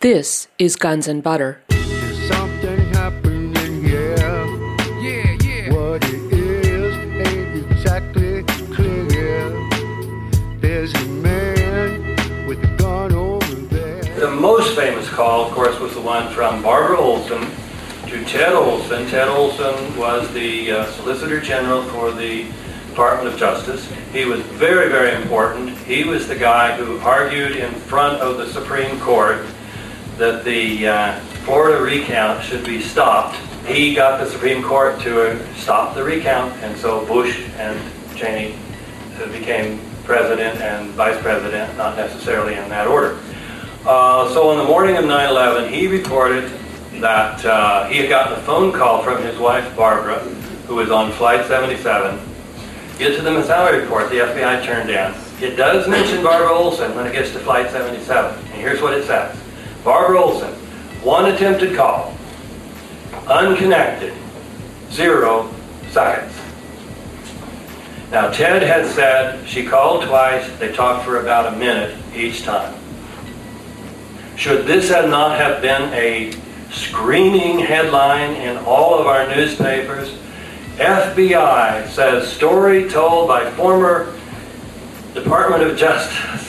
This is Guns and Butter. There's something happening here. Yeah, yeah. What it is ain't exactly clear. There's a man with a gun over there. The most famous call, of course, was the one from Barbara Olson to Ted Olson. Ted Olson was the uh, Solicitor General for the Department of Justice. He was very, very important. He was the guy who argued in front of the Supreme Court that the uh, Florida recount should be stopped. He got the Supreme Court to stop the recount, and so Bush and Cheney uh, became president and vice president, not necessarily in that order. Uh, so on the morning of 9/11, he reported that uh, he had gotten a phone call from his wife Barbara, who was on Flight 77. Get to the salary report the FBI turned down. It does mention Barbara Olson when it gets to Flight 77, and here's what it says: Barbara Olson, one attempted call, unconnected, zero seconds. Now, Ted had said she called twice, they talked for about a minute each time. Should this have not have been a screaming headline in all of our newspapers? FBI says story told by former Department of Justice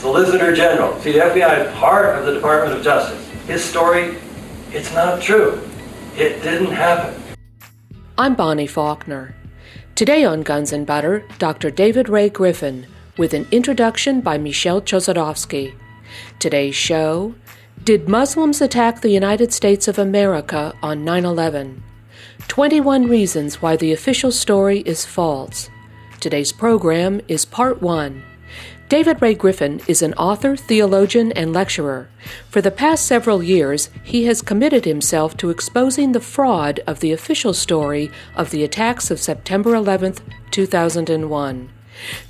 Solicitor General. See, the FBI is part of the Department of Justice. His story, it's not true. It didn't happen. I'm Bonnie Faulkner. Today on Guns and Butter, Dr. David Ray Griffin with an introduction by Michel Chossudovsky. Today's show Did Muslims attack the United States of America on 9 11? 21 reasons why the official story is false. Today's program is part one. David Ray Griffin is an author, theologian, and lecturer. For the past several years, he has committed himself to exposing the fraud of the official story of the attacks of September 11, 2001.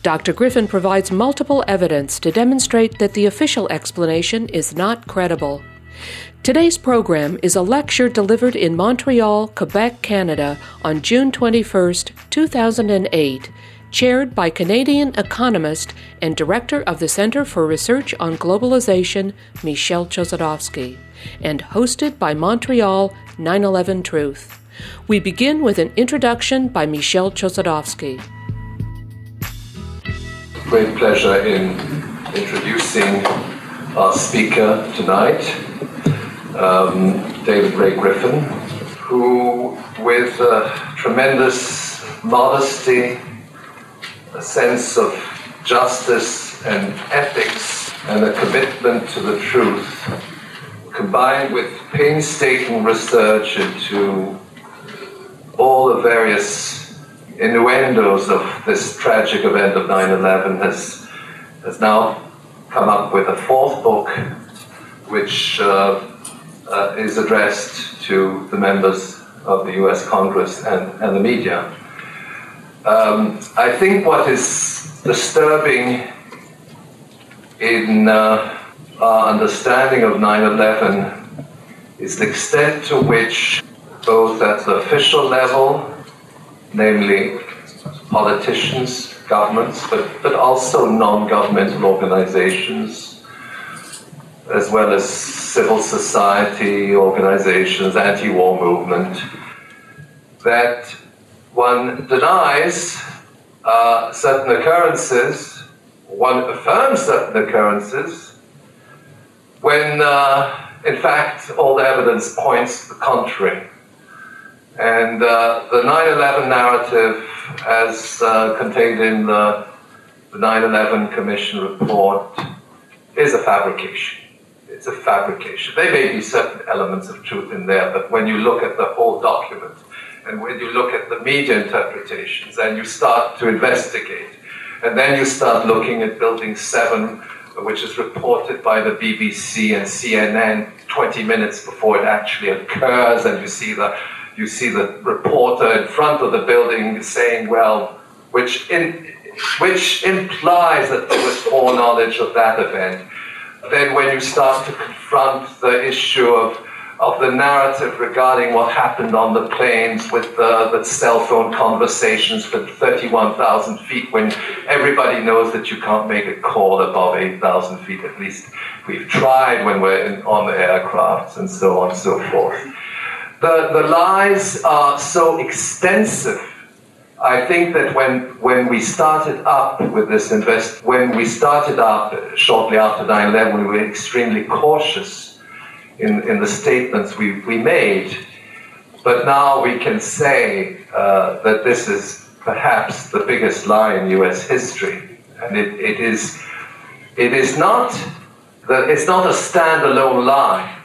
Dr. Griffin provides multiple evidence to demonstrate that the official explanation is not credible. Today's program is a lecture delivered in Montreal, Quebec, Canada on June 21, 2008, chaired by Canadian economist and director of the Centre for Research on Globalization, Michel Chossudovsky, and hosted by Montreal 9 11 Truth. We begin with an introduction by Michel Chossudovsky. great pleasure in introducing our speaker tonight, um, David Ray Griffin, who, with uh, tremendous modesty, a sense of justice and ethics, and a commitment to the truth, combined with painstaking research into all the various innuendos of this tragic event of 9-11 has, has now come up with a fourth book which uh, uh, is addressed to the members of the US Congress and, and the media. Um, I think what is disturbing in uh, our understanding of 9-11 is the extent to which both at the official level namely politicians, governments, but, but also non governmental organizations, as well as civil society organizations, anti war movement, that one denies uh, certain occurrences, one affirms certain occurrences, when uh, in fact all the evidence points to the contrary. And uh, the 9 11 narrative, as uh, contained in the, the 9 11 Commission report, is a fabrication. It's a fabrication. There may be certain elements of truth in there, but when you look at the whole document and when you look at the media interpretations and you start to investigate, and then you start looking at Building 7, which is reported by the BBC and CNN 20 minutes before it actually occurs, and you see the you see the reporter in front of the building saying, well, which, in, which implies that there was foreknowledge of that event. Then when you start to confront the issue of, of the narrative regarding what happened on the planes with uh, the, the cell phone conversations for 31,000 feet when everybody knows that you can't make a call above 8,000 feet. At least we've tried when we're in, on the aircrafts and so on and so forth. The, the lies are so extensive I think that when, when we started up with this invest, when we started up shortly after 9-11, we were extremely cautious in, in the statements we, we made. But now we can say uh, that this is perhaps the biggest lie in US history. And it, it, is, it is not the, it's not a standalone lie.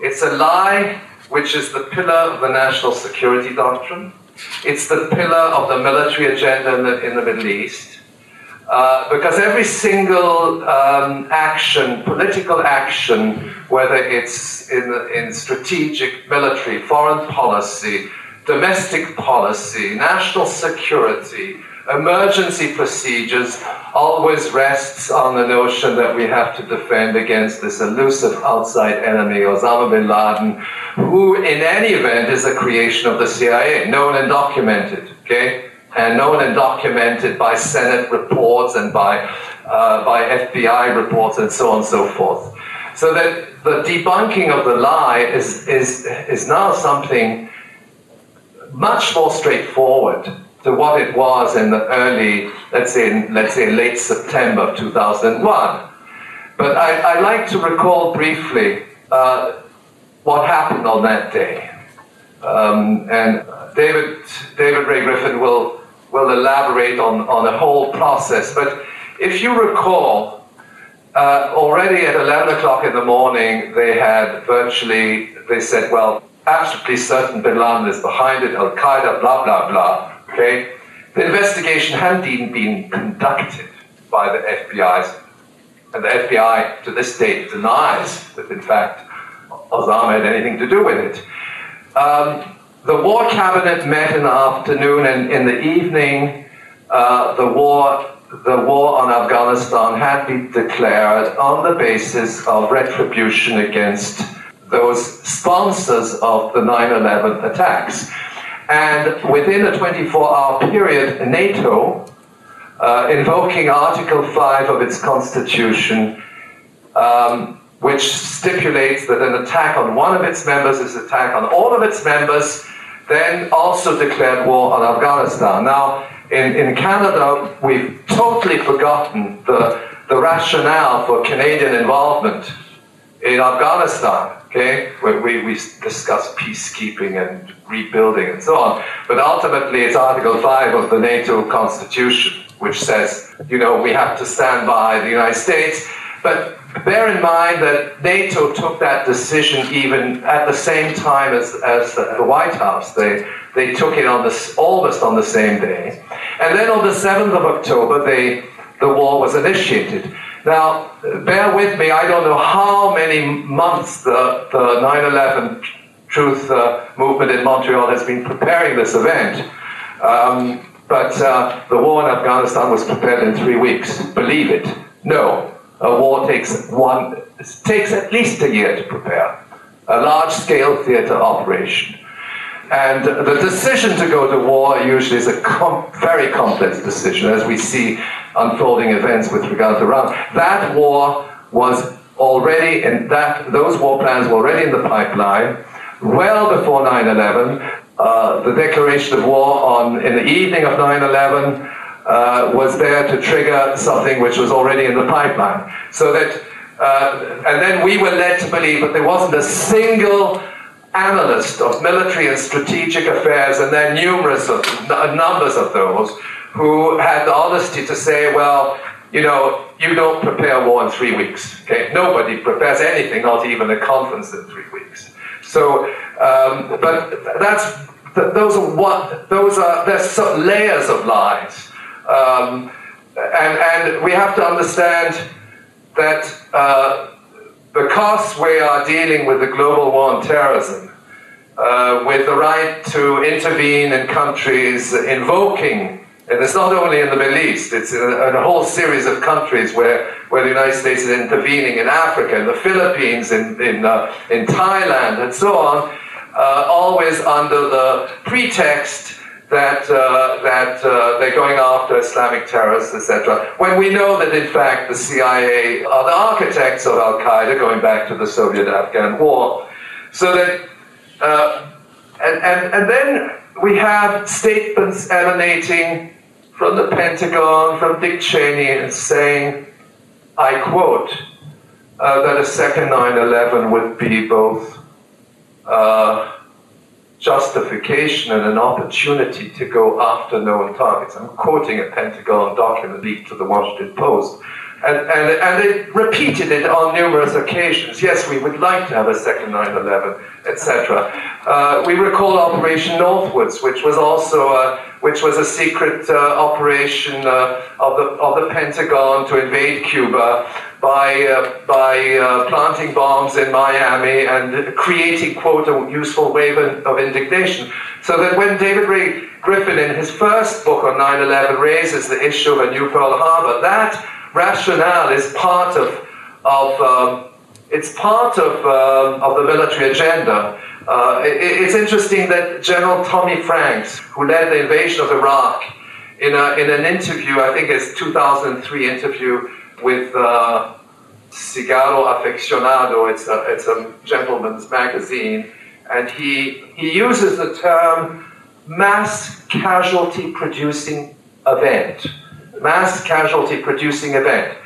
It's a lie which is the pillar of the national security doctrine it's the pillar of the military agenda in the, in the Middle East. Uh, because every single um, action, political action, whether it's in, in strategic, military, foreign policy, domestic policy, national security, emergency procedures always rests on the notion that we have to defend against this elusive outside enemy, Osama bin Laden, who in any event is a creation of the CIA, known and documented, okay? And known and documented by Senate reports and by, uh, by FBI reports and so on and so forth. So that the debunking of the lie is, is, is now something much more straightforward to what it was in the early, let's say, in, let's say late September of 2001. But I, I like to recall briefly uh, what happened on that day. Um, and David, David Ray Griffin will, will elaborate on, on the whole process. But if you recall, uh, already at 11 o'clock in the morning, they had virtually, they said, well, absolutely certain bin Laden is behind it, Al Qaeda, blah, blah, blah. Okay? The investigation hadn't even been conducted by the FBI, and the FBI to this date denies that, in fact, Osama had anything to do with it. Um, the war cabinet met in the afternoon, and in the evening, uh, the war the war on Afghanistan had been declared on the basis of retribution against those sponsors of the 9 11 attacks. And within a 24 hour period, NATO, uh, invoking Article 5 of its constitution, um, which stipulates that an attack on one of its members is an attack on all of its members, then also declared war on Afghanistan. Now, in, in Canada, we've totally forgotten the, the rationale for Canadian involvement in Afghanistan. Okay, we, we, we discuss peacekeeping and rebuilding and so on, but ultimately it's Article 5 of the NATO Constitution, which says, you know, we have to stand by the United States. But bear in mind that NATO took that decision even at the same time as, as the, the White House. They, they took it on this, almost on the same day. And then on the 7th of October, they, the war was initiated. Now, bear with me, I don't know how many months the, the 9 11 truth uh, movement in Montreal has been preparing this event. Um, but uh, the war in Afghanistan was prepared in three weeks. Believe it. No. A war takes one, takes at least a year to prepare. A large scale theater operation. And the decision to go to war usually is a com- very complex decision, as we see unfolding events with regard to Iran. That war was already in that those war plans were already in the pipeline well before 9/11. Uh, the declaration of war on in the evening of 9/11 uh, was there to trigger something which was already in the pipeline. So that, uh, and then we were led to believe that there wasn't a single analyst of military and strategic affairs, and there are numerous of, numbers of those who had the honesty to say, well, you know, you don't prepare war in three weeks. Okay, nobody prepares anything, not even a conference in three weeks. So, um, but that's those are what those are. There's layers of lies, um, and and we have to understand that uh, because we are dealing with the global war on terrorism, uh, with the right to intervene in countries invoking and it's not only in the Middle East, it's in a, in a whole series of countries where, where the United States is intervening in Africa, in the Philippines, in, in, uh, in Thailand, and so on, uh, always under the pretext that, uh, that uh, they're going after Islamic terrorists, etc. When we know that, in fact, the CIA are the architects of Al Qaeda, going back to the Soviet Afghan War. So that, uh, and, and, and then we have statements emanating from the Pentagon, from Dick Cheney, saying, I quote, uh, that a second 9 11 would be both uh, justification and an opportunity to go after known targets. I'm quoting a Pentagon document leaked to the Washington Post. And, and, and they repeated it on numerous occasions. Yes, we would like to have a second 9 11, etc. Uh, we recall Operation Northwoods, which was also a, which was a secret uh, operation uh, of, the, of the Pentagon to invade Cuba by, uh, by uh, planting bombs in Miami and creating, quote, a useful wave of indignation. So that when David Ray Griffin, in his first book on 9 11, raises the issue of a new Pearl Harbor, that rationale is part of, of um, it's part of, um, of the military agenda. Uh, it, it's interesting that General Tommy Franks, who led the invasion of Iraq, in, a, in an interview, I think it's 2003 interview with uh, Cigar Aficionado, it's a, it's a gentleman's magazine, and he, he uses the term mass casualty producing event mass casualty producing event.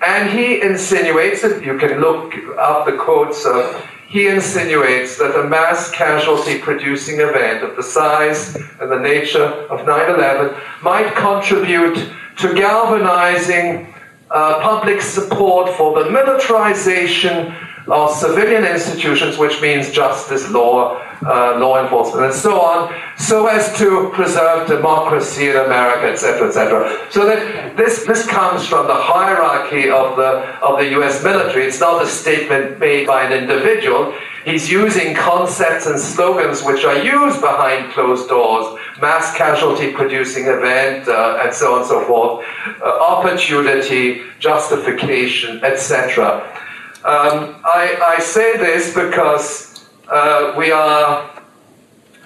And he insinuates that you can look up the quotes of, he insinuates that a mass casualty producing event of the size and the nature of 9 11 might contribute to galvanizing uh, public support for the militarization of civilian institutions, which means justice, law, uh, law enforcement, and so on, so as to preserve democracy in America, etc., etc. So that this this comes from the hierarchy of the of the U.S. military. It's not a statement made by an individual. He's using concepts and slogans which are used behind closed doors, mass casualty producing event, uh, and so on and so forth, uh, opportunity, justification, etc. Um, I, I, say this because uh, we are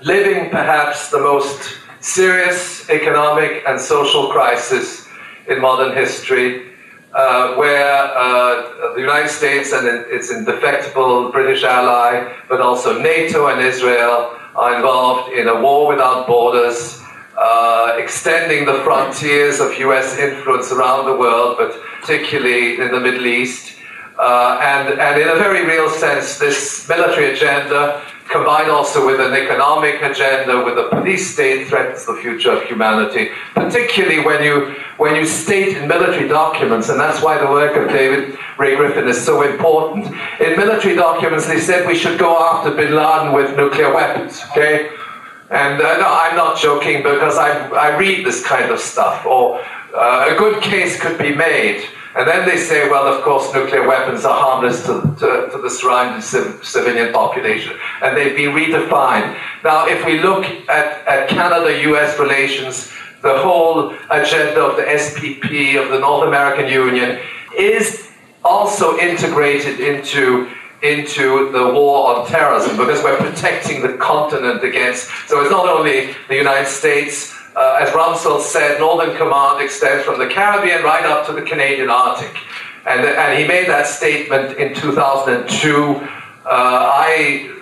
living perhaps the most serious economic and social crisis in modern history, uh, where uh, the United States and its indefectible British ally, but also NATO and Israel, are involved in a war without borders, uh, extending the frontiers of US influence around the world, but particularly in the Middle East. Uh, and, and in a very real sense, this military agenda, combined also with an economic agenda, with a police state, threatens the future of humanity, particularly when you, when you state in military documents, and that's why the work of David Ray Griffin is so important. In military documents, they said we should go after bin Laden with nuclear weapons, okay? And uh, no, I'm not joking because I, I read this kind of stuff, or uh, a good case could be made and then they say, well, of course, nuclear weapons are harmless to, to, to the surrounding civ- civilian population. And they've been redefined. Now, if we look at, at Canada US relations, the whole agenda of the SPP, of the North American Union, is also integrated into into the war on terrorism because we're protecting the continent against. So it's not only the United States, uh, as Rumsfeld said, Northern Command extends from the Caribbean right up to the Canadian Arctic. And, and he made that statement in 2002. Uh, I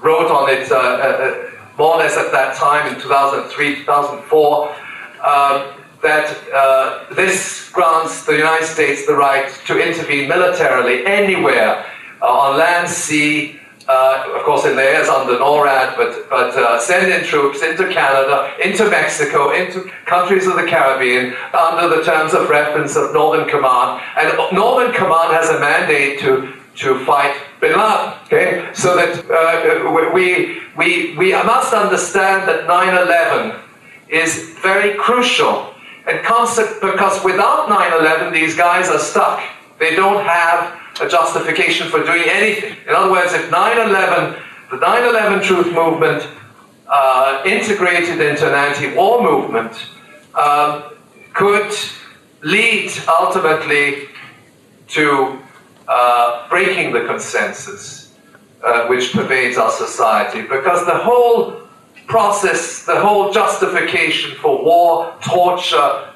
wrote on it uh, uh, more or less at that time in 2003, 2004, um, that uh, this grants the United States the right to intervene militarily anywhere uh, on land, sea, uh, of course, in airs under NORAD, but, but uh, send in troops into Canada, into Mexico, into countries of the Caribbean under the terms of reference of Northern Command. And Northern Command has a mandate to, to fight Bin Laden. Okay? So that uh, we, we, we must understand that 9 11 is very crucial. And because without 9 11, these guys are stuck. They don't have a justification for doing anything. In other words, if 9 11, the 9 11 truth movement uh, integrated into an anti war movement um, could lead ultimately to uh, breaking the consensus uh, which pervades our society because the whole process, the whole justification for war, torture,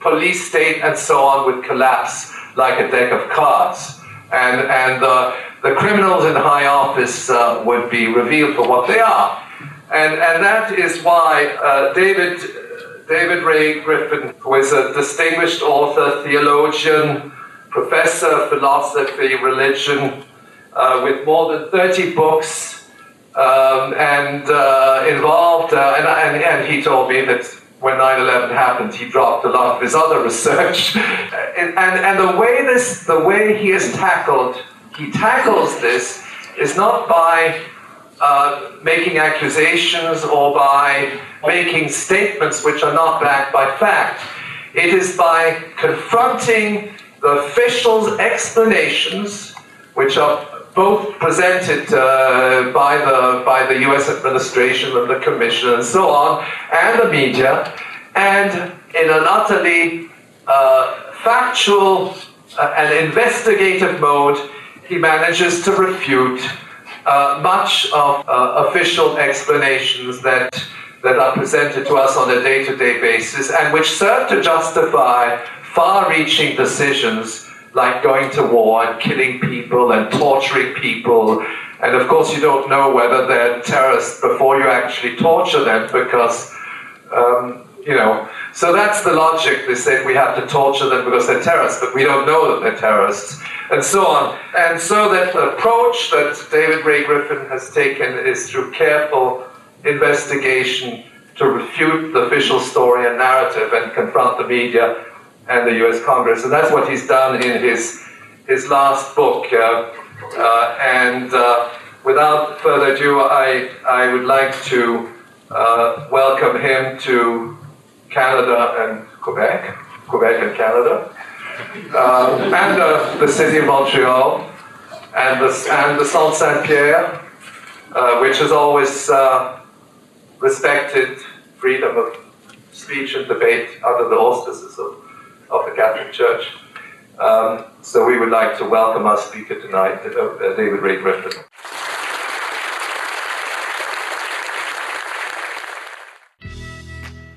police state, and so on would collapse like a deck of cards. And, and uh, the criminals in high office uh, would be revealed for what they are. And, and that is why uh, David, David Ray Griffin, who is a distinguished author, theologian, professor of philosophy, religion, uh, with more than 30 books, um, and uh, involved, uh, and, and, and he told me that when 9/11 happened, he dropped a lot of his other research. and, and, and the way this, the way he has tackled, he tackles this is not by uh, making accusations or by making statements which are not backed by fact. It is by confronting the officials' explanations, which are both presented uh, by, the, by the US administration and the commission and so on, and the media, and in an utterly uh, factual uh, and investigative mode, he manages to refute uh, much of uh, official explanations that, that are presented to us on a day to day basis and which serve to justify far reaching decisions like going to war and killing people and torturing people. And of course, you don't know whether they're terrorists before you actually torture them because, um, you know, so that's the logic. They said we have to torture them because they're terrorists, but we don't know that they're terrorists, and so on. And so that approach that David Ray Griffin has taken is through careful investigation to refute the official story and narrative and confront the media and the U.S. Congress, and that's what he's done in his his last book. Uh, uh, and uh, without further ado, I I would like to uh, welcome him to Canada and Quebec, Quebec and Canada, uh, and the city of Montreal, and the and the Saint Saint Pierre, which has always respected freedom of speech and debate under the auspices of of the Catholic Church. Um, so we would like to welcome our speaker tonight, uh, David Ray Griffin.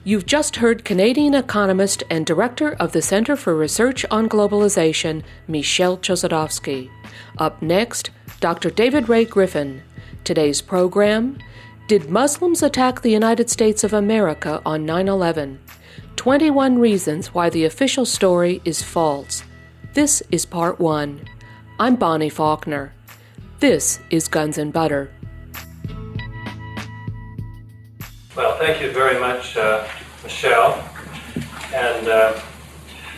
You've just heard Canadian economist and director of the Center for Research on Globalization, Michel Chossudovsky. Up next, Dr. David Ray Griffin. Today's program Did Muslims attack the United States of America on 9 11? 21 Reasons Why the Official Story is False. This is part one. I'm Bonnie Faulkner. This is Guns and Butter. Well, thank you very much, uh, Michel. And uh,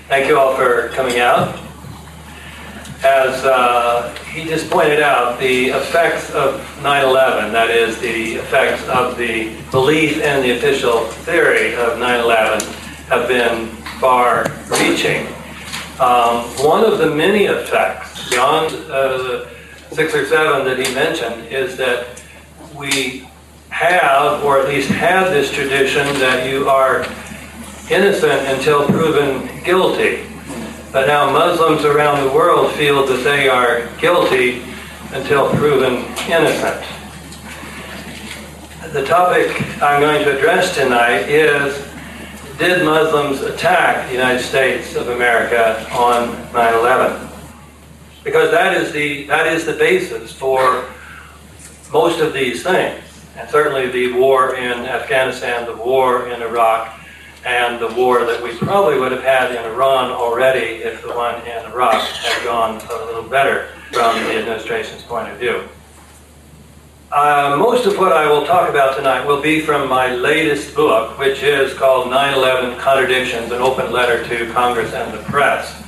thank you all for coming out. As uh, he just pointed out, the effects of 9 11, that is, the effects of the belief in the official theory of 9 11, have been far reaching. Um, one of the many effects, beyond uh, the six or seven that he mentioned, is that we have, or at least had this tradition that you are innocent until proven guilty. But now Muslims around the world feel that they are guilty until proven innocent. The topic I'm going to address tonight is did Muslims attack the United States of America on 9/11? Because that is the that is the basis for most of these things, and certainly the war in Afghanistan, the war in Iraq, and the war that we probably would have had in Iran already if the one in Iraq had gone a little better from the administration's point of view. Uh, most of what I will talk about tonight will be from my latest book, which is called 9-11 Contradictions, an open letter to Congress and the press.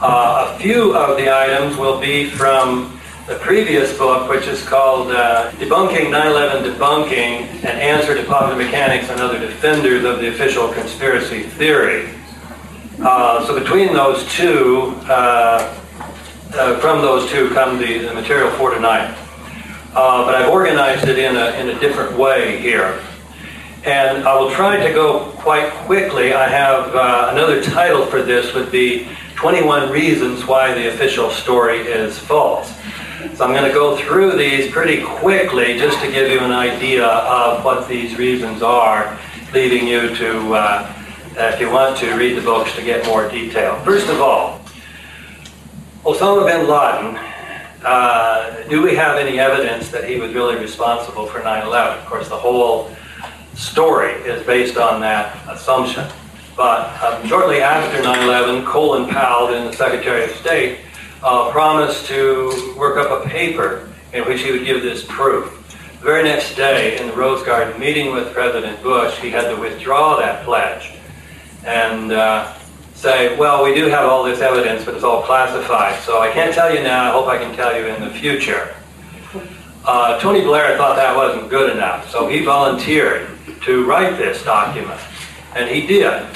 Uh, a few of the items will be from the previous book, which is called uh, Debunking 9-11 Debunking, an answer to popular mechanics and other defenders of the official conspiracy theory. Uh, so between those two, uh, uh, from those two come the, the material for tonight uh, but I've organized it in a, in a different way here. And I will try to go quite quickly. I have uh, another title for this would be 21 reasons why the official story is false. So I'm going to go through these pretty quickly just to give you an idea of what these reasons are, leading you to, uh, if you want to, read the books to get more detail. First of all, Osama bin Laden, uh, do we have any evidence that he was really responsible for 9-11? Of course, the whole story is based on that assumption. But um, shortly after 9-11, Colin Powell, then the Secretary of State, uh, promised to work up a paper in which he would give this proof. The very next day, in the Rose Garden, meeting with President Bush, he had to withdraw that pledge and uh, say, well, we do have all this evidence, but it's all classified, so I can't tell you now. I hope I can tell you in the future. Uh, Tony Blair thought that wasn't good enough, so he volunteered to write this document, and he did.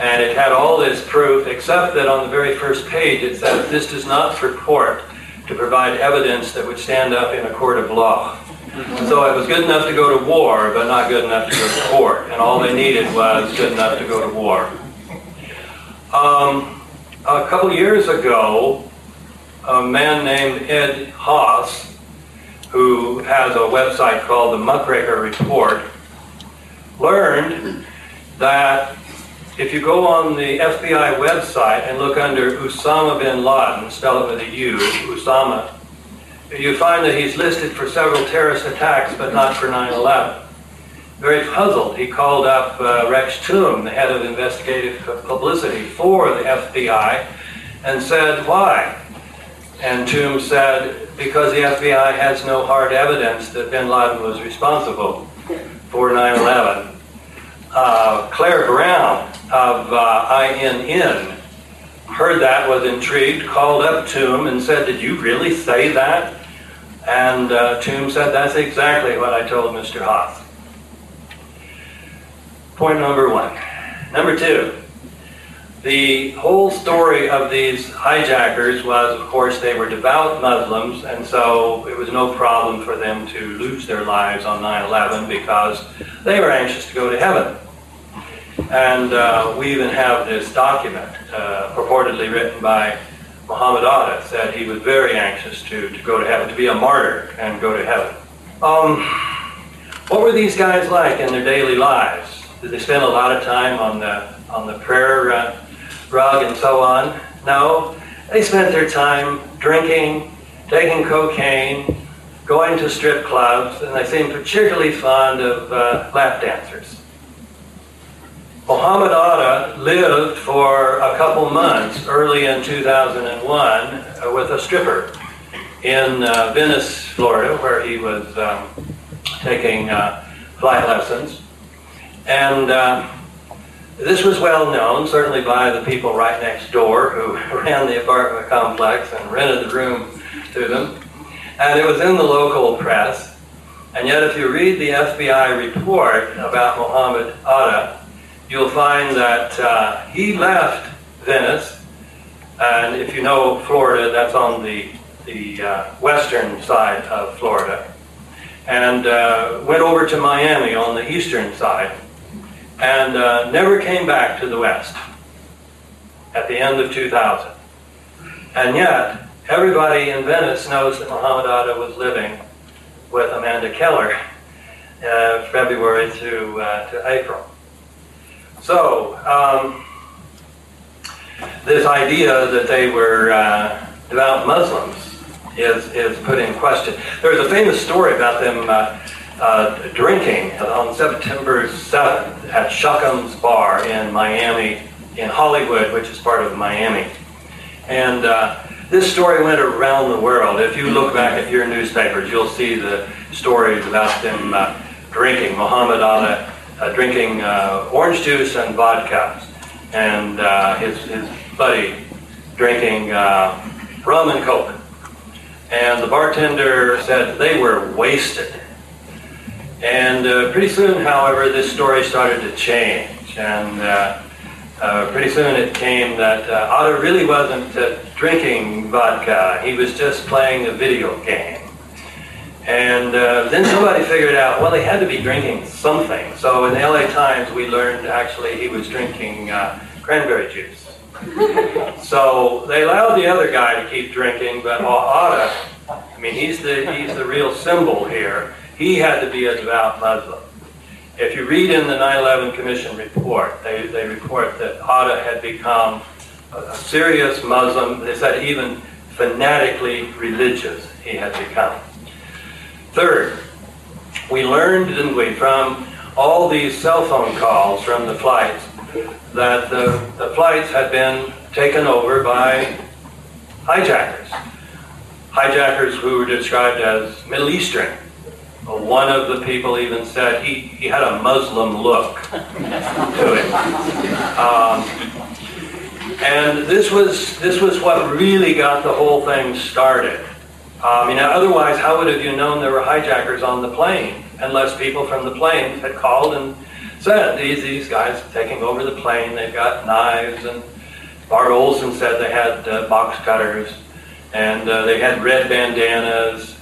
And it had all this proof, except that on the very first page it says, this does not purport to provide evidence that would stand up in a court of law. So it was good enough to go to war, but not good enough to go to court. And all they needed was good enough to go to war. Um, a couple years ago, a man named Ed Haas, who has a website called the Muckraker Report, learned that if you go on the FBI website and look under Osama bin Laden, spell it with a U, Usama, you find that he's listed for several terrorist attacks, but not for 9-11. Very puzzled, he called up uh, Rex Tomb, the head of investigative publicity for the FBI, and said, why? And Tomb said, because the FBI has no hard evidence that bin Laden was responsible for 9-11. Uh, Claire Brown of uh, INN heard that, was intrigued, called up Tomb and said, did you really say that? And uh, Tomb said, that's exactly what I told Mr. Haas. Point number one. Number two, the whole story of these hijackers was, of course, they were devout Muslims, and so it was no problem for them to lose their lives on 9-11 because they were anxious to go to heaven. And uh, we even have this document, uh, purportedly written by Muhammad Atta, said he was very anxious to, to go to heaven, to be a martyr and go to heaven. Um, what were these guys like in their daily lives? Did they spend a lot of time on the on the prayer uh, rug and so on? No, they spent their time drinking, taking cocaine, going to strip clubs, and they seemed particularly fond of uh, lap dancers. Muhammad Atta lived for a couple months early in 2001 uh, with a stripper in uh, Venice, Florida, where he was um, taking uh, flight lessons. And uh, this was well known, certainly by the people right next door who ran the apartment complex and rented the room to them. And it was in the local press. And yet, if you read the FBI report about Muhammad Atta, you'll find that uh, he left Venice, and if you know Florida, that's on the, the uh, western side of Florida, and uh, went over to Miami on the eastern side, and uh, never came back to the west at the end of 2000. And yet, everybody in Venice knows that Muhammad Atta was living with Amanda Keller uh, February to, uh, to April. So, um, this idea that they were uh, devout Muslims is, is put in question. There's a famous story about them uh, drinking on September 7th at Shuckum's Bar in Miami, in Hollywood, which is part of Miami. And uh, this story went around the world. If you look back at your newspapers, you'll see the stories about them uh, drinking. Muhammad Atta uh, drinking uh, orange juice and vodka, and uh, his, his buddy drinking uh, rum and coke. And the bartender said they were wasted. And uh, pretty soon, however, this story started to change. And uh, pretty soon it came that Atta really wasn't drinking vodka. He was just playing a video game. And uh, then somebody figured out, well, he had to be drinking something. So in the LA Times, we learned actually he was drinking uh, cranberry juice. so they allowed the other guy to keep drinking, but Atta, I mean, he's the, he's the real symbol here. He had to be a devout Muslim. If you read in the 9-11 Commission report, they, they report that Atta had become a, a serious Muslim. They said even fanatically religious he had become. Third, we learned, didn't we, from all these cell phone calls from the flights that the, the flights had been taken over by hijackers. Hijackers who were described as Middle Eastern. One of the people even said he, he had a Muslim look to it. Um, and this was, this was what really got the whole thing started. I mean, otherwise, how would have you known there were hijackers on the plane unless people from the plane had called and said, these, these guys are taking over the plane, they've got knives, and Bart Olson said they had uh, box cutters, and uh, they had red bandanas.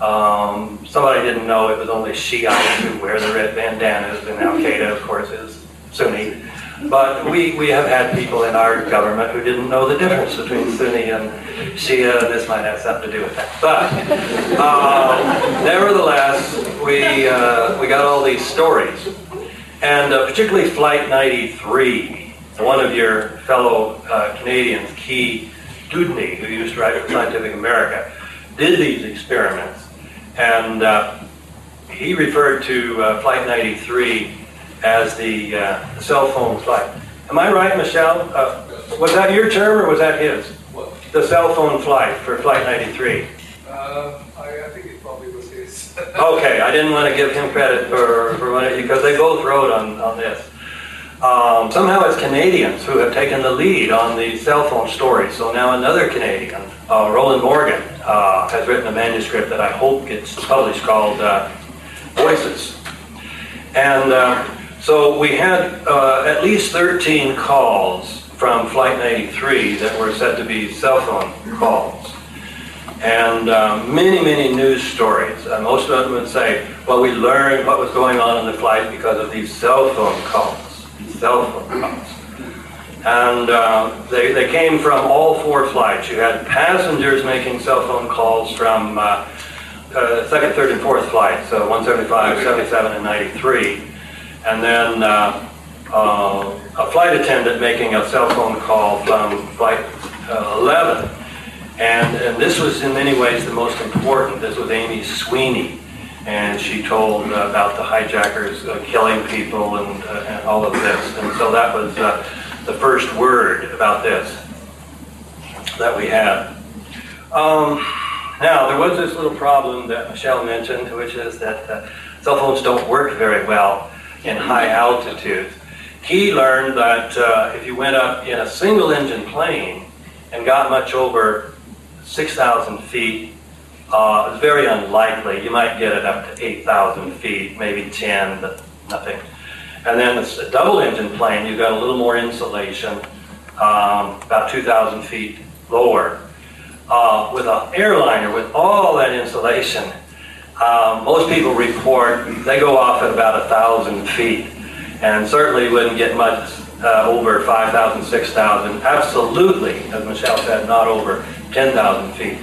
Um, somebody didn't know it was only Shiites who wear the red bandanas, and Al Qaeda, of course, is Sunni. But we, we have had people in our government who didn't know the difference between Sunni and Shia, this might have something to do with that. But uh, nevertheless, we, uh, we got all these stories. And uh, particularly Flight 93, one of your fellow uh, Canadians, Kee Dewdney, who used to write for Scientific America, did these experiments. And uh, he referred to uh, Flight 93 as the, uh, cell phone flight. Am I right, Michel? Uh, was that your term or was that his? What? The cell phone flight for Flight 93. Uh, I, I think it probably was his. Okay, I didn't want to give him credit for, for what, because they both wrote on, on this. Um, somehow it's Canadians who have taken the lead on the cell phone story. So now another Canadian, uh, Rowland Morgan, uh, has written a manuscript that I hope gets published called uh, Voices. And uh, so we had uh, at least 13 calls from Flight 93 that were said to be cell phone calls. And uh, many, many news stories. Most of them would say, well, we learned what was going on in the flight because of these cell phone calls. Cell phone calls. And uh, they, they came from all four flights. You had passengers making cell phone calls from uh, uh, second, third, and fourth flights, so 175, 77, and 93. And then uh, uh, a flight attendant making a cell phone call from flight uh, 11. And, and this was in many ways the most important. This was Amy Sweeney. And she told uh, about the hijackers uh, killing people and, uh, and all of this. And so that was uh, the first word about this that we had. Um, now, there was this little problem that Michel mentioned, which is that uh, cell phones don't work very well in high altitudes. He learned that uh, if you went up in a single engine plane and got much over 6,000 feet, uh, it's very unlikely. You might get it up to 8,000 feet, maybe 10, but nothing. And then it's a double engine plane, you've got a little more insulation, um, about 2,000 feet lower. Uh, with an airliner with all that insulation, um, most people report they go off at about thousand feet, and certainly wouldn't get much uh, over 5,000, 6,000. Absolutely, as Michel said, not over 10,000 feet.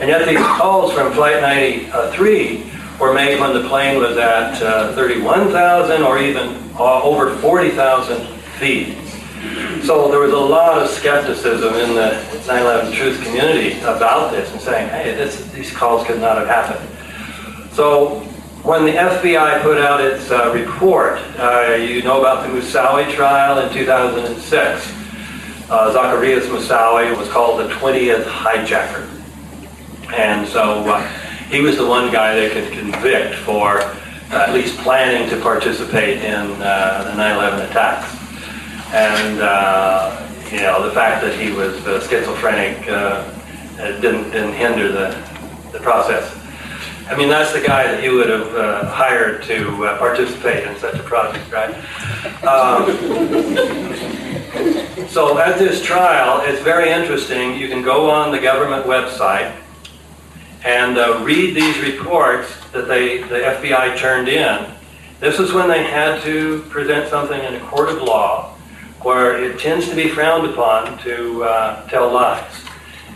And yet these calls from Flight 93 were made when the plane was at uh, 31,000 or even uh, over 40,000 feet. So there was a lot of skepticism in the 9/11 Truth community about this and saying, "Hey, this, these calls could not have happened." So when the FBI put out its uh, report, uh, you know about the Moussaoui trial in 2006. Uh, Zacarias Moussaoui was called the 20th hijacker. And so uh, he was the one guy they could convict for uh, at least planning to participate in uh, the 9/11 attacks. And uh, you know the fact that he was uh, schizophrenic uh, didn't didn't hinder the the process. I mean that's the guy that you would have uh, hired to uh, participate in such a project, right? Um, so at this trial, it's very interesting. You can go on the government website and uh, read these reports that they, the FBI turned in. This is when they had to present something in a court of law where it tends to be frowned upon to uh, tell lies.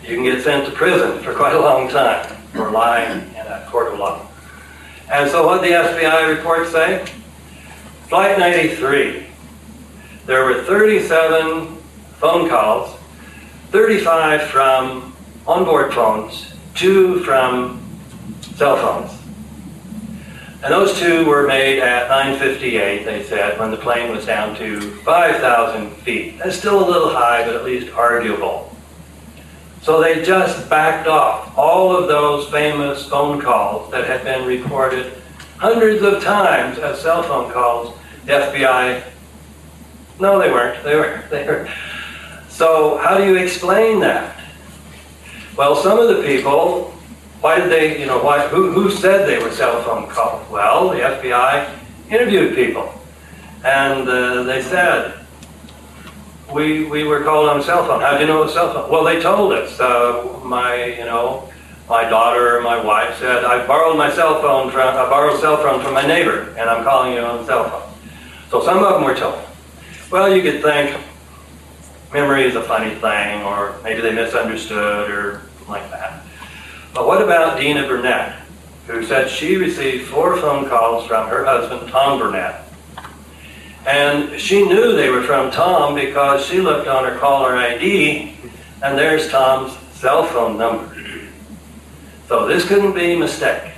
You can get sent to prison for quite a long time for lying in a court of law. And so what the FBI reports say? Flight 93, there were 37 phone calls, 35 from onboard phones, two from cell phones. And those two were made at 9.58, they said, when the plane was down to 5,000 feet. That's still a little high, but at least arguable. So they just backed off all of those famous phone calls that had been reported hundreds of times as cell phone calls. The FBI, no, they weren't. They were, they were. So how do you explain that? Well, some of the people why did they, you know, why, who, who said they were cell phone calls? Well, the FBI interviewed people. And uh, they said, we, we were called on a cell phone. How do you know it was cell phone? Well, they told us. Uh, my, you know, my daughter my wife said, I borrowed my cell phone from, I borrowed cell phone from my neighbor, and I'm calling you on the cell phone. So some of them were told. Well, you could think memory is a funny thing, or maybe they misunderstood, or like that. But what about Deena Burnett, who said she received four phone calls from her husband, Tom Burnett? And she knew they were from Tom because she looked on her caller ID and there's Tom's cell phone number. So this couldn't be a mistake.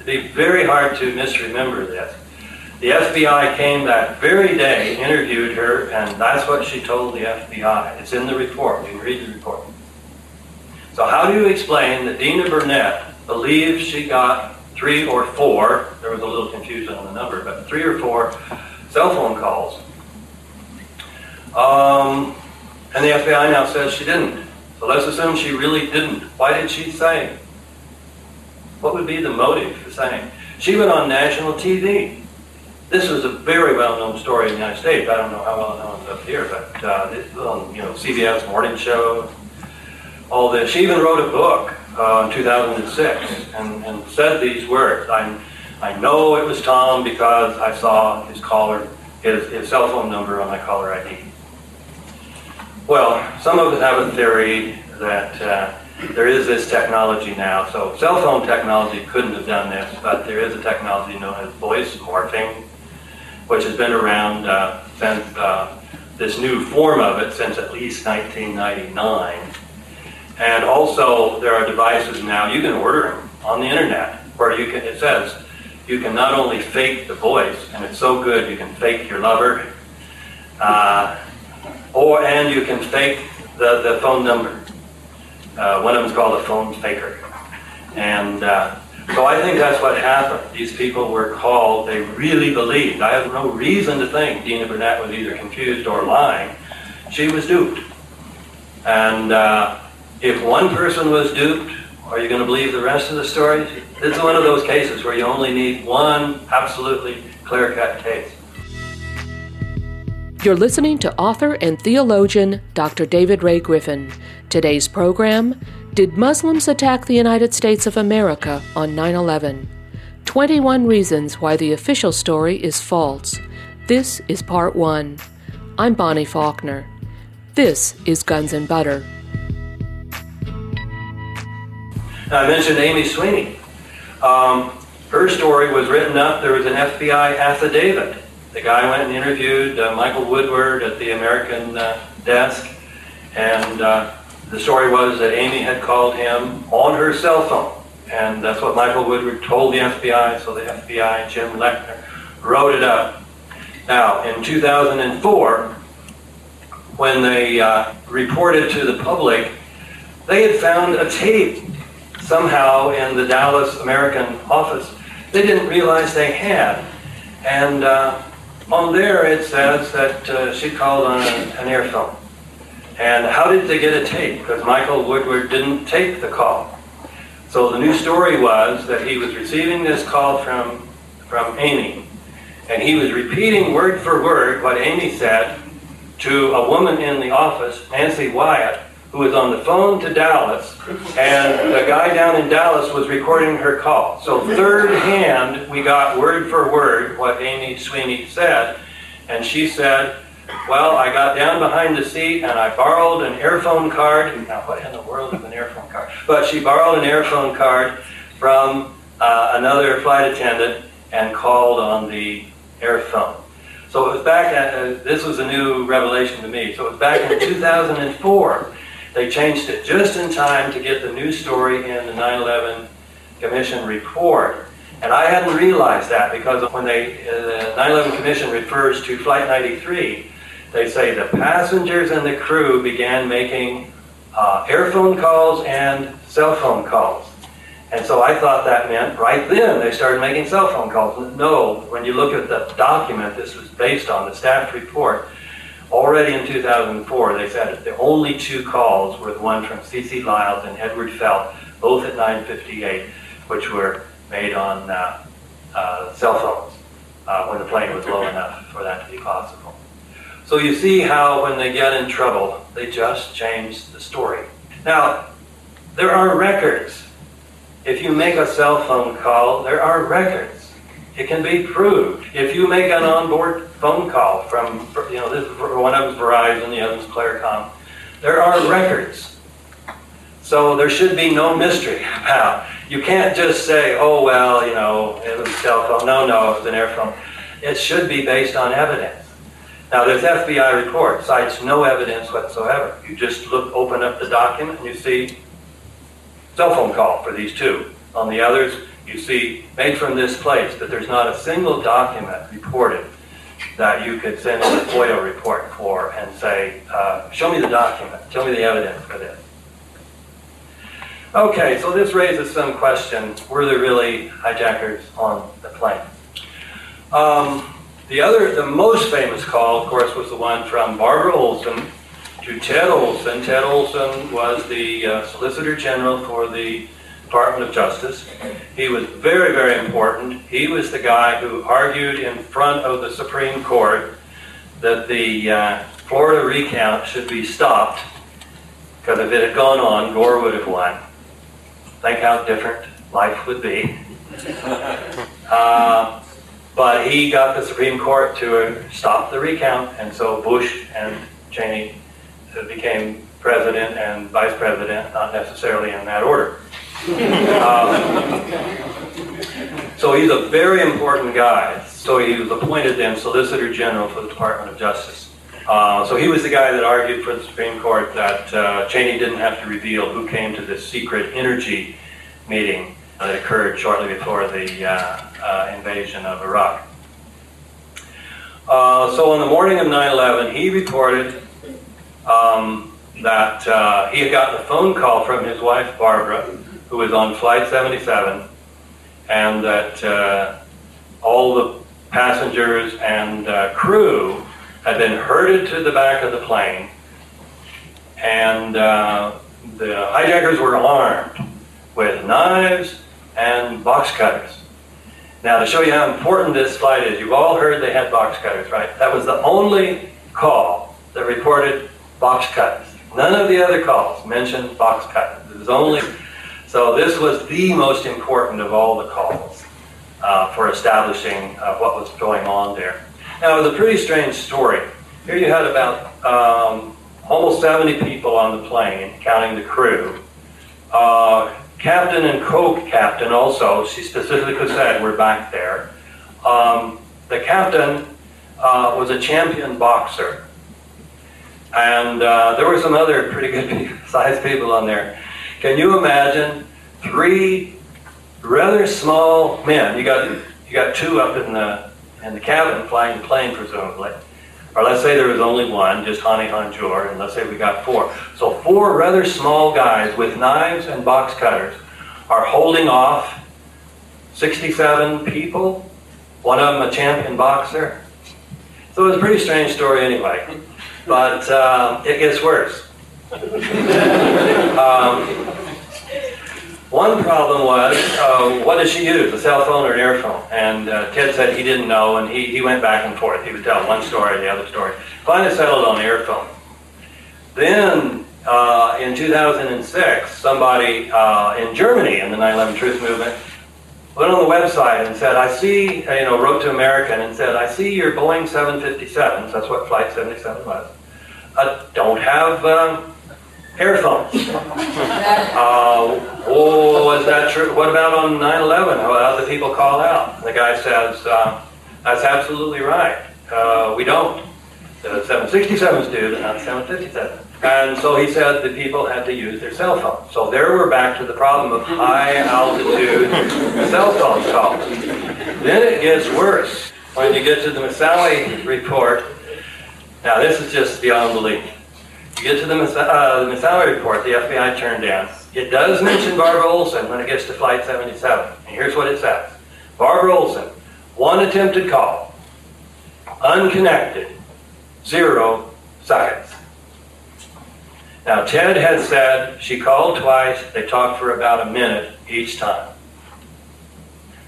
It'd be very hard to misremember this. The FBI came that very day, interviewed her, and that's what she told the FBI. It's in the report. You can read the report. So how do you explain that Deena Burnett believes she got three or four, there was a little confusion on the number, but three or four cell phone calls. Um, and the FBI now says she didn't. So let's assume she really didn't. Why did she say? What would be the motive for saying? She went on national TV. This was a very well-known story in the United States. I don't know how well known it's up here, but uh, this on you know CBS morning show, all this. She even wrote a book uh, in 2006 and, and said these words. I, I know it was Tom because I saw his caller, his, his cell phone number on my caller ID. Well, some of us have a theory that uh, there is this technology now. So cell phone technology couldn't have done this, but there is a technology known as voice morphing, which has been around uh, since uh, this new form of it since at least 1999. And also, there are devices now, you can order them on the internet, where you can, it says, you can not only fake the voice, and it's so good you can fake your lover, uh, or and you can fake the, the phone number. Uh, one of them is called a phone faker. And uh, so I think that's what happened. These people were called, they really believed. I have no reason to think Deena Burnett was either confused or lying. She was duped. And uh, if one person was duped, are you going to believe the rest of the story? This is one of those cases where you only need one absolutely clear cut case. You're listening to author and theologian Dr. David Ray Griffin. Today's program Did Muslims Attack the United States of America on 9 11? 21 Reasons Why the Official Story is False. This is Part 1. I'm Bonnie Faulkner. This is Guns and Butter. I mentioned Amy Sweeney. Um, her story was written up. There was an FBI affidavit. The guy went and interviewed uh, Michael Woodward at the American uh, desk, and uh, the story was that Amy had called him on her cell phone. And that's what Michael Woodward told the FBI, so the FBI, Jim Lechner, wrote it up. Now, in 2004, when they uh, reported to the public, they had found a tape somehow in the Dallas American office. They didn't realize they had. And uh, on there it says that uh, she called on an, an airphone. And how did they get a tape? Because Michael Woodward didn't take the call. So the new story was that he was receiving this call from, from Amy. And he was repeating word for word what Amy said to a woman in the office, Nancy Wyatt, who was on the phone to Dallas, and the guy down in Dallas was recording her call. So third hand, we got word for word what Amy Sweeney said, and she said, Well, I got down behind the seat and I borrowed an airphone card. Now, what in the world is an airphone card? But she borrowed an airphone card from uh, another flight attendant and called on the airphone. So it was back at, uh, this was a new revelation to me. So it was back in 2004. They changed it just in time to get the new story in the 9 11 Commission report. And I hadn't realized that because when they, uh, the 9 11 Commission refers to Flight 93, they say the passengers and the crew began making uh, airphone calls and cell phone calls. And so I thought that meant right then they started making cell phone calls. No, when you look at the document this was based on, the staff report, already in 2004 they said the only two calls were the one from CeeCee Lyles and Edward Felt, both at 958, which were made on uh, uh, cell phones uh, when the plane was low enough for that to be possible. So you see how when they get in trouble, they just change the story. Now, there are records. If you make a cell phone call, there are records. It can be proved. If you make an onboard phone call from, you know, this one of them's Verizon, the other other's Claircom, there are records. So there should be no mystery about. You can't just say, oh well, you know, it was a cell phone. No, no, it was an airphone. It should be based on evidence. Now this FBI report cites no evidence whatsoever. You just look, open up the document, and you see cell phone call for these two. On the others, you see made from this place, but there's not a single document reported that you could send a FOIA report for and say, uh, show me the document, show me the evidence for this. Okay, so this raises some questions. Were there really hijackers on the plane? Um, the other, the most famous call, of course, was the one from Barbara Olson to Ted Olson. Ted Olson was the uh, Solicitor General for the Department of Justice. He was very, very important. He was the guy who argued in front of the Supreme Court that the uh, Florida recount should be stopped because if it had gone on, Gore would have won. Think how different life would be. Uh, but he got the Supreme Court to stop the recount, and so Bush and Cheney became president and vice president, not necessarily in that order. Um, so he's a very important guy. So he was appointed then Solicitor General for the Department of Justice. Uh, so he was the guy that argued for the Supreme Court that uh, Cheney didn't have to reveal who came to this secret energy meeting that occurred shortly before the uh, uh invasion of Iraq. Uh, so on the morning of 9/11, he reported um, that uh, he had gotten a phone call from his wife Barbara, who was on Flight 77, and that all the passengers and crew had been herded to the back of the plane, and uh, the hijackers were armed with knives and box cutters. Now, to show you how important this flight is, you've all heard they had box cutters, right? That was the only call that reported box cutters. None of the other calls mentioned box cutters. It was only so. This was the most important of all the calls uh, for establishing uh, what was going on there. Now, it was a pretty strange story. Here you had about um, almost 70 people on the plane, counting the crew. Uh, captain and co-captain also, she specifically said, were back there. Um, the captain uh, was a champion boxer. And uh, there were some other pretty good sized people on there. Can you imagine three rather small men? You got you got two up in the in the cabin flying the plane, presumably. Or let's say there was only one, just Hani Hanjour, and let's say we got four. So four rather small guys with knives and box cutters are holding off 67 people, one of them a champion boxer. So it was a pretty strange story anyway. But um, it gets worse. um, one problem was, uh, what does she use, a cell phone or an airphone? And uh, Ted said he didn't know, and he, he went back and forth. He would tell one story and the other story. Finally settled on airphone. Then, uh, in 2006, somebody uh, in Germany in the 9/11 Truth Movement went on the website and said, I see, you know, wrote to American and said, I see your Boeing 757s, that's what Flight 77 was, uh, don't have um, airphones. uh, oh, is that true? What about on 9-11? How the people call out? The guy says, uh, that's absolutely right. Uh, we don't. The 767s do, but not 757s. And so he said that people had to use their cell phones. So there we're back to the problem of high altitude cell phone calls. Then it gets worse when you get to the Moussaoui report. Now this is just beyond belief. You get to the, uh, the Moussaoui report, the FBI turned in. It does mention Barbara Olson when it gets to Flight 77. And here's what it says. Barbara Olson, one attempted call, unconnected, zero seconds. Now, Ted had said she called twice, they talked for about a minute each time.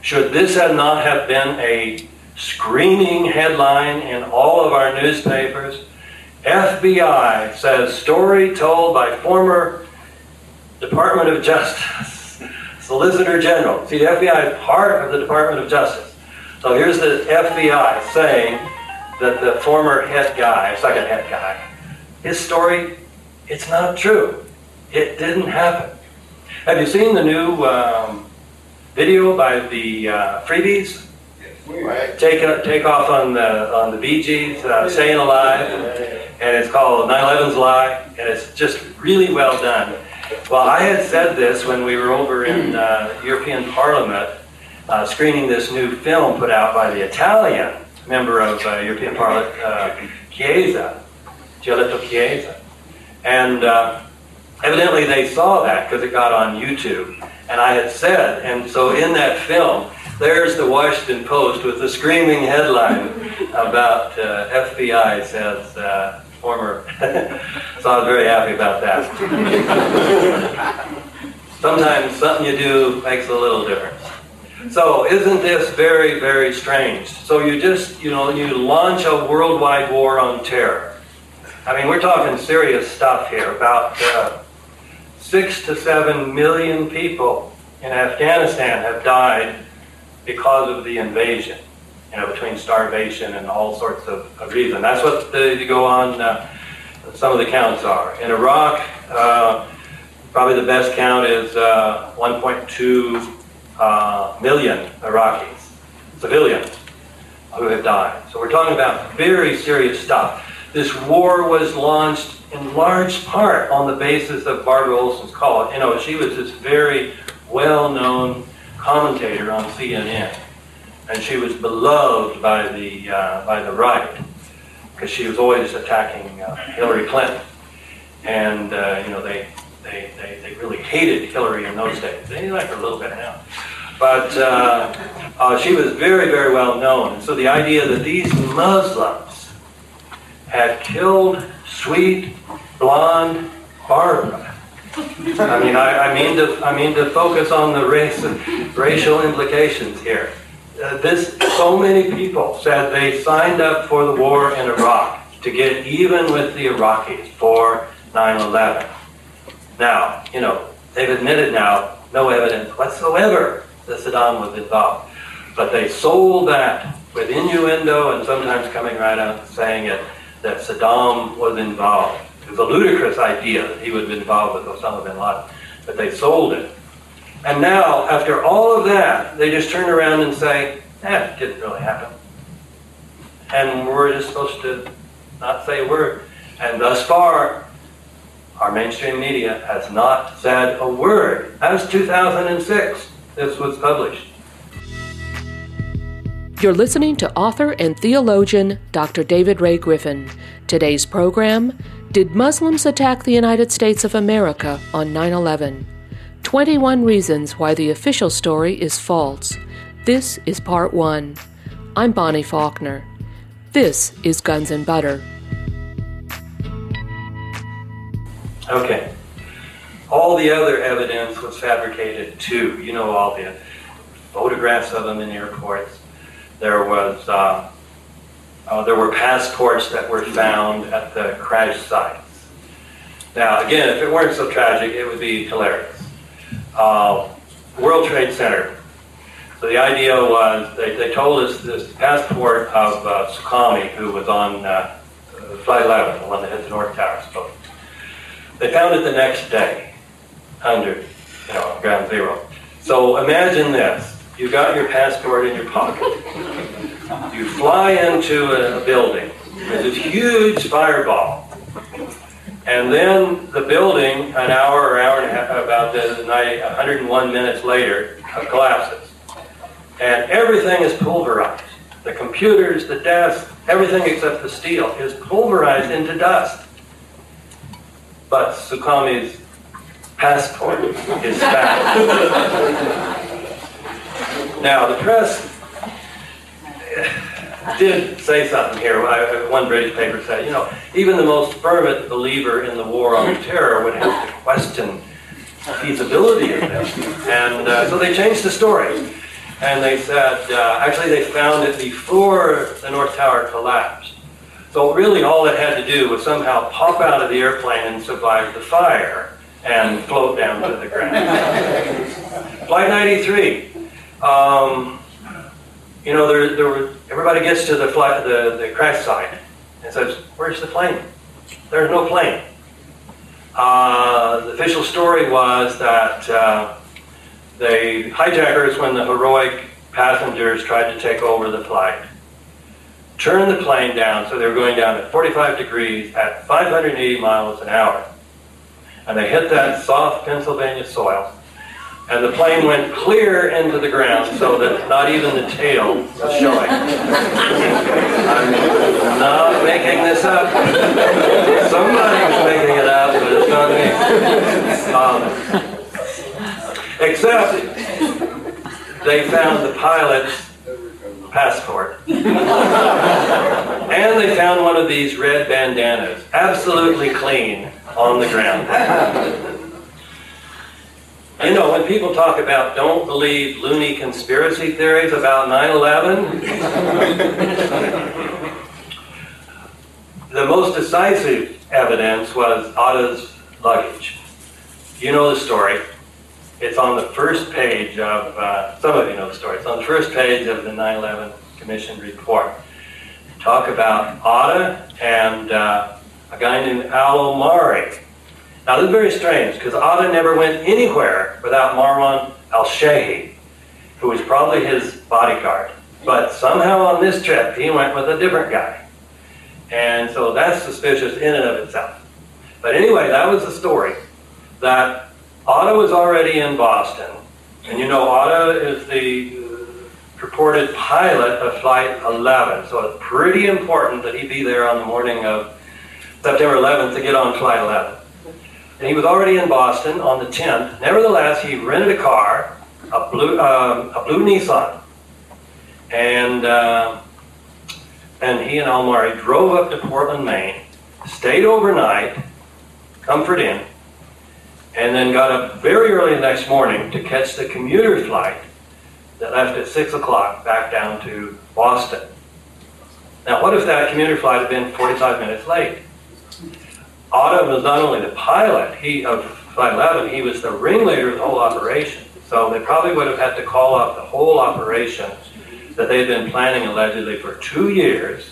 Should this have not have been a screaming headline in all of our newspapers? FBI says story told by former Department of Justice Solicitor General. See, the FBI is part of the Department of Justice. So here's the FBI saying that the former head guy, second head guy, his story it's not true. It didn't happen. Have you seen the new um, video by the uh, Freebies? Right. Take take off on the on the Bee Gees, uh, "Staying Alive," and it's called "9/11's Lie," and it's just really well done. Well, I had said this when we were over in uh, European Parliament uh, screening this new film put out by the Italian member of uh, European Parliament, uh, Chiesa, Giulietto Chiesa. And uh, evidently they saw that because it got on YouTube. And I had said, and so in that film, there's the Washington Post with the screaming headline about uh, FBI says uh, former. so I was very happy about that. Sometimes something you do makes a little difference. So isn't this very, very strange? So you just, you know, you launch a worldwide war on terror. I mean, we're talking serious stuff here. About uh, six to seven million people in Afghanistan have died because of the invasion. You know, between starvation and all sorts of, of reasons. That's what the, you go on. Uh, some of the counts are in Iraq. Uh, probably the best count is uh, 1.2 uh, million Iraqis, civilians, who have died. So we're talking about very serious stuff. This war was launched in large part on the basis of Barbara Olson's call. You know, she was this very well-known commentator on CNN, and she was beloved by the uh, by the right because she was always attacking uh, Hillary Clinton, and uh, you know they, they they they really hated Hillary in those days. They like her a little bit now. But uh, uh, she was very, very well known. And so the idea that these Muslims had killed sweet, blonde Barbara. I mean, I, I, mean to, I mean to focus on the race, racial implications here. Uh, this, so many people said they signed up for the war in Iraq to get even with the Iraqis for 9/11. Now, you know, they've admitted now no evidence whatsoever that Saddam was involved, but they sold that with innuendo and sometimes coming right out saying it that Saddam was involved. It was a ludicrous idea that he would be involved with Osama bin Laden, but they sold it. And now, after all of that, they just turn around and say, that didn't really happen. And we're just supposed to not say a word. And thus far, our mainstream media has not said a word. That was 2006. This was published. You're listening to author and theologian Dr. David Ray Griffin. Today's program Did Muslims Attack the United States of America on 9 11? 21 Reasons Why the Official Story is False. This is Part 1. I'm Bonnie Faulkner. This is Guns and Butter. Okay. All the other evidence was fabricated too. You know, all the photographs of them in airports there was uh, uh, there were passports that were found at the crash sites. Now, again, if it weren't so tragic, it would be hilarious. Uh, World Trade Center. So the idea was they, they told us this passport of uh, who was on uh, flight 11, the one that hit the North Tower. So they found it the next day, under, you know, ground zero. So imagine this: you got your passport in your pocket. You fly into a, a building. There's this huge fireball. And then the building, an hour or hour and a half, about the night, 101 minutes later, collapses and everything is pulverized. The computers, the desks, everything except the steel is pulverized into dust. But Suqami's passport is back. now, the press did say something here. One British paper said, you know, even the most fervent believer in the war on terror would have to question the feasibility of this. And uh, so they changed the story and they said, uh, actually, they found it before the North Tower collapsed. So really, all it had to do was somehow pop out of the airplane and survive the fire and float down to the ground. Flight 93. Um, you know, there, there were, everybody gets to the, the, the crash site and says, "Where's the plane?" There's no plane. Uh, the official story was that. Uh, the hijackers, when the heroic passengers tried to take over the flight, turned the plane down so they were going down at 45 degrees at 580 miles an hour. And they hit that soft Pennsylvania soil. And the plane went clear into the ground so that not even the tail was showing. I'm not making this up. Somebody's making it up, but it's not me. Um, Except they found the pilot's passport. and they found one of these red bandanas, absolutely clean, on the ground. You know, when people talk about don't believe loony conspiracy theories about 9 11, the most decisive evidence was Atta's luggage. You know the story. It's on the first page of, uh, some of you know the story, it's on the first page of the 9 11 Commission report. Talk about Atta and uh, a guy named Al Omari. Now, this is very strange because Atta never went anywhere without Marwan al Shehi, who was probably his bodyguard. But somehow on this trip, he went with a different guy. And so that's suspicious in and of itself. But anyway, that was the story that Atta was already in Boston, and you know Atta is the uh, purported pilot of Flight 11, so it's pretty important that he be there on the morning of September 11th to get on Flight 11. And he was already in Boston on the 10th. Nevertheless, he rented a car, a blue, um, a blue Nissan, and uh, and he and Al Omari drove up to Portland, Maine, stayed overnight, Comfort Inn, and then got up very early the next morning to catch the commuter flight that left at 6 o'clock back down to Boston. Now, what if that commuter flight had been 45 minutes late? Atta was not only the pilot he of Flight 11, he was the ringleader of the whole operation. So they probably would have had to call off the whole operation that they had been planning allegedly for two years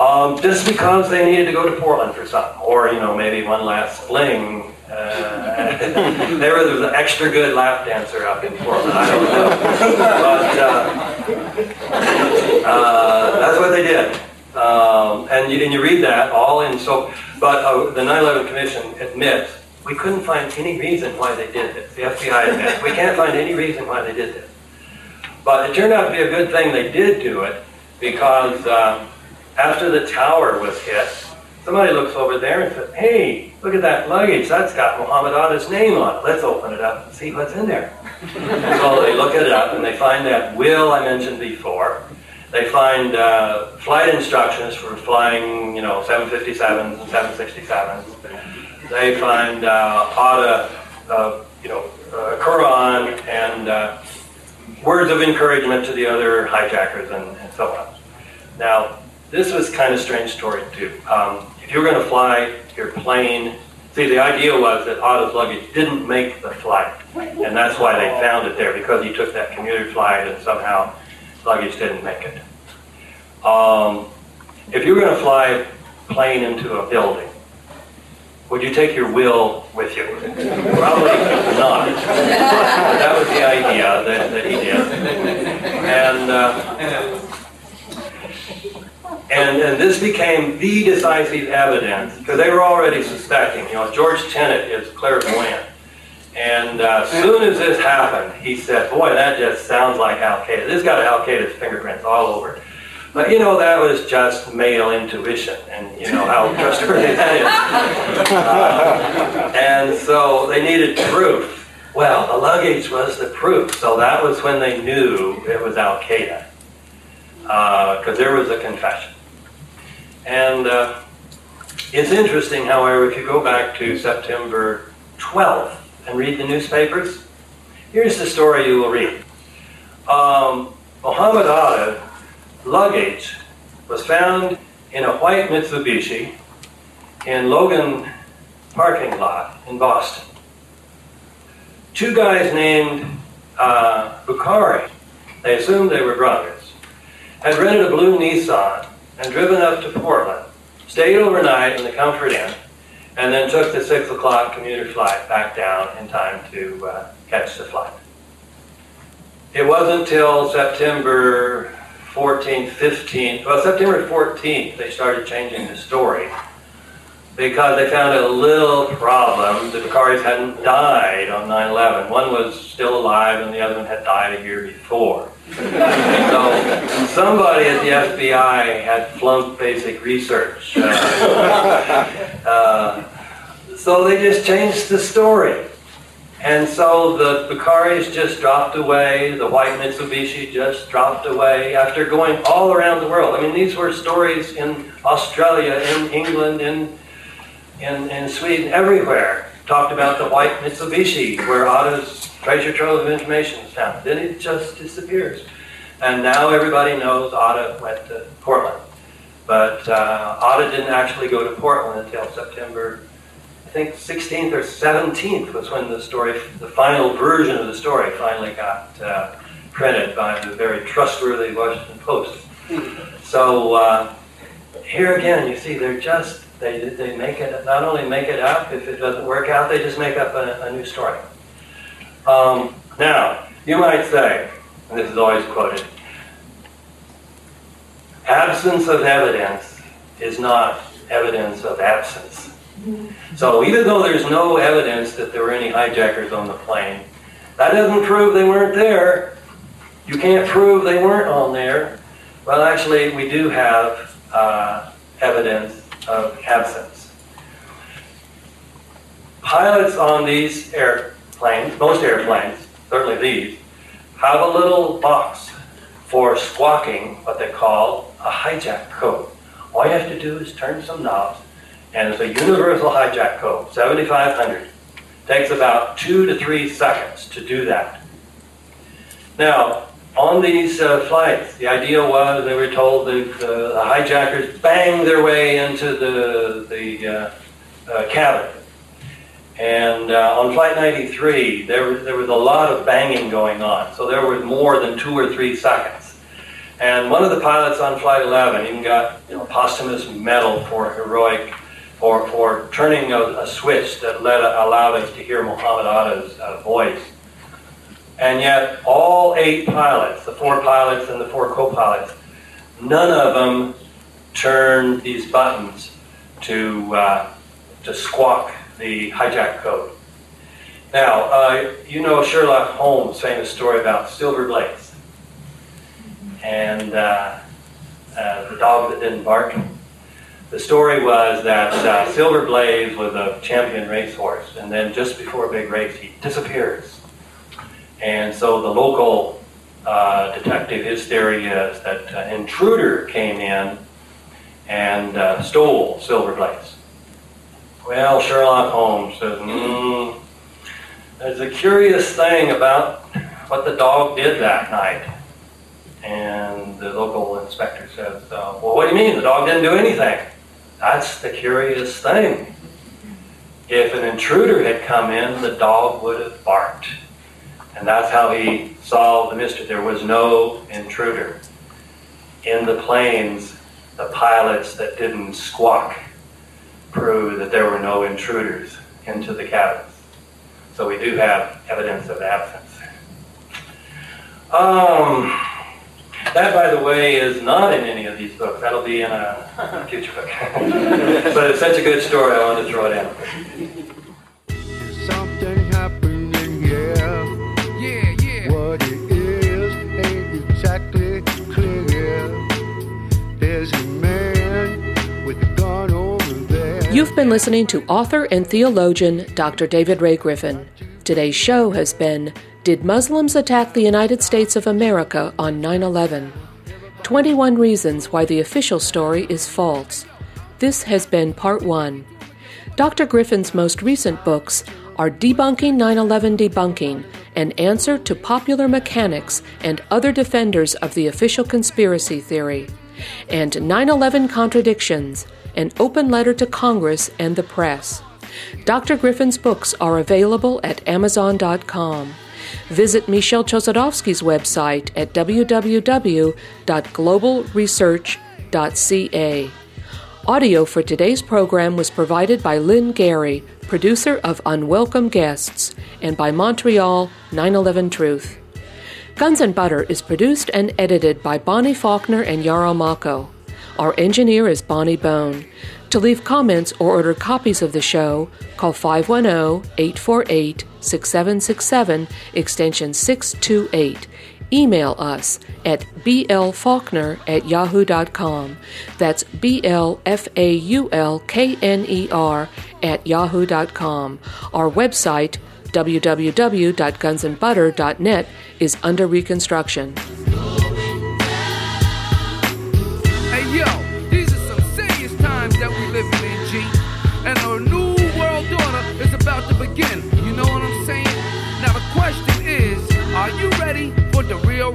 um, just because they needed to go to Portland for something, or you know maybe one last fling uh, there was an extra good lap dancer up in Portland. I don't know, but uh, uh, that's what they did. Um, and, you, and you read that all in so. But uh, the 9/11 Commission admits we couldn't find any reason why they did this. The FBI admits we can't find any reason why they did this. But it turned out to be a good thing they did do it because um, after the tower was hit, somebody looks over there and says, "Hey, Look at that luggage. That's got Muhammad Atta's name on it. Let's open it up and see what's in there. so they look it up and they find that will I mentioned before. They find uh, flight instructions for flying, you know, 757s and 767s. They find uh, uh, you know, uh, Quran and uh, words of encouragement to the other hijackers and, and, so on. Now, this was kind of strange story too. Um, if you're going to fly your plane See, the idea was that Atta's luggage didn't make the flight, and that's why they found it there because he took that commuter flight and somehow luggage didn't make it. Um, if you were going to fly a plane into a building, would you take your will with you? Probably not. But that was the idea that, that he did. And, uh, and, and this became the decisive evidence because they were already suspecting. You know, George Tenet is clairvoyant. And uh, as soon as this happened, he said, Boy, that just sounds like Al Qaeda. This got Al Qaeda's fingerprints all over it. But you know, that was just male intuition, and you know how trustworthy that is. Uh, and so they needed proof. Well, the luggage was the proof, so that was when they knew it was Al Qaeda, because uh, there was a confession. And uh, it's interesting, however, if you go back to September 12th and read the newspapers, here's the story you will read. Um, Muhammad Atta luggage was found in a white Mitsubishi in Logan parking lot in Boston. Two guys named uh, Bukhari, they assumed they were brothers, had rented a blue Nissan and driven up to Portland, stayed overnight in the Comfort Inn, and then took the 6 o'clock commuter flight back down in time to uh, catch the flight. It wasn't until September 14th, 15th, well, September 14th, they started changing the story because they found a little problem. The Bukharis hadn't died on 9 11. One was still alive, and the other one had died a year before. so somebody at the FBI had flunked basic research. Uh, uh, so they just changed the story. And so the Bukharis just dropped away, the white Mitsubishi just dropped away after going all around the world. I mean, these were stories in Australia, in England, in, in, in Sweden, everywhere. Talked about the white Mitsubishi, where Atta's treasure trove of information is found. Then it just disappears. And now everybody knows Atta went to Portland. But uh, Atta didn't actually go to Portland until September I think 16th or 17th was when the story, the final version of the story, finally got uh, printed by the very trustworthy Washington Post. So uh, here again, you see, they're just they they make it not only make it up if it doesn't work out, they just make up a, a new story. Um, now you might say, and this is always quoted, absence of evidence is not evidence of absence. So even though there's no evidence that there were any hijackers on the plane, that doesn't prove they weren't there. You can't prove they weren't on there. Well, actually, we do have uh, evidence of absence. Pilots on these airplanes, most airplanes, certainly these, have a little box for squawking what they call a hijack code. All you have to do is turn some knobs and it's a universal hijack code, 7500. Takes about two to three seconds to do that. Now, on these uh, flights, the idea was they were told that uh, the hijackers banged their way into the, the uh, uh cabin. And uh, on Flight 93, there, there was a lot of banging going on, so there was more than two or three seconds. And one of the pilots on Flight 11 even got you know, posthumous medal for heroic for, for turning a, a switch that let, allowed us to hear Muhammad Atta's uh, voice. And yet, all eight pilots, the four pilots and the four co pilots, none of them turned these buttons to, uh, to squawk the hijack code. Now, uh, you know Sherlock Holmes' famous story about Silver Blaze and uh, uh, the dog that didn't bark. The story was that uh, Silver Blaze was a champion racehorse, and then just before a big race, he disappears. And so the local uh, detective, his theory is that an intruder came in and uh, stole Silver Blaze. Well, Sherlock Holmes says, mm, there's a curious thing about what the dog did that night. And the local inspector says, uh, Well, what do you mean? The dog didn't do anything. That's the curious thing. If an intruder had come in, the dog would have barked. And that's how he solved the mystery. There was no intruder. In the planes, the pilots that didn't squawk proved that there were no intruders into the cabins. So we do have evidence of absence. Um, that, by the way, is not in any of these books. That'll be in a future book. but it's such a good story, I wanted to throw it in. You've been listening to author and theologian Dr. David Ray Griffin. Today's show has been Did Muslims Attack the United States of America on 9 11? 21 Reasons Why the Official Story is False. This has been Part 1. Dr. Griffin's most recent books are Debunking 9 11 Debunking, an answer to popular mechanics and other defenders of the official conspiracy theory, and 9 11 Contradictions, an open letter to Congress and the press. Dr. Griffin's books are available at Amazon.com. Visit Michel Chossudovsky's website at www.globalresearch.ca. Audio for today's program was provided by Lyn Gerry, producer of Unwelcome Guests, and by Montreal 911 Truth. Guns and Butter is produced and edited by Bonnie Faulkner and Yarrow Mahko. Our engineer is Bonnie Bone. To leave comments or order copies of the show, call 510 848 6767 extension 628. Email us at blfaulkner at yahoo.com. That's B L F A U L K N E R at yahoo.com. Our website, www.gunsandbutter.net, is under reconstruction.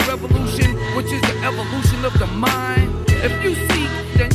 Revolution, which is the evolution of the mind? If you seek, then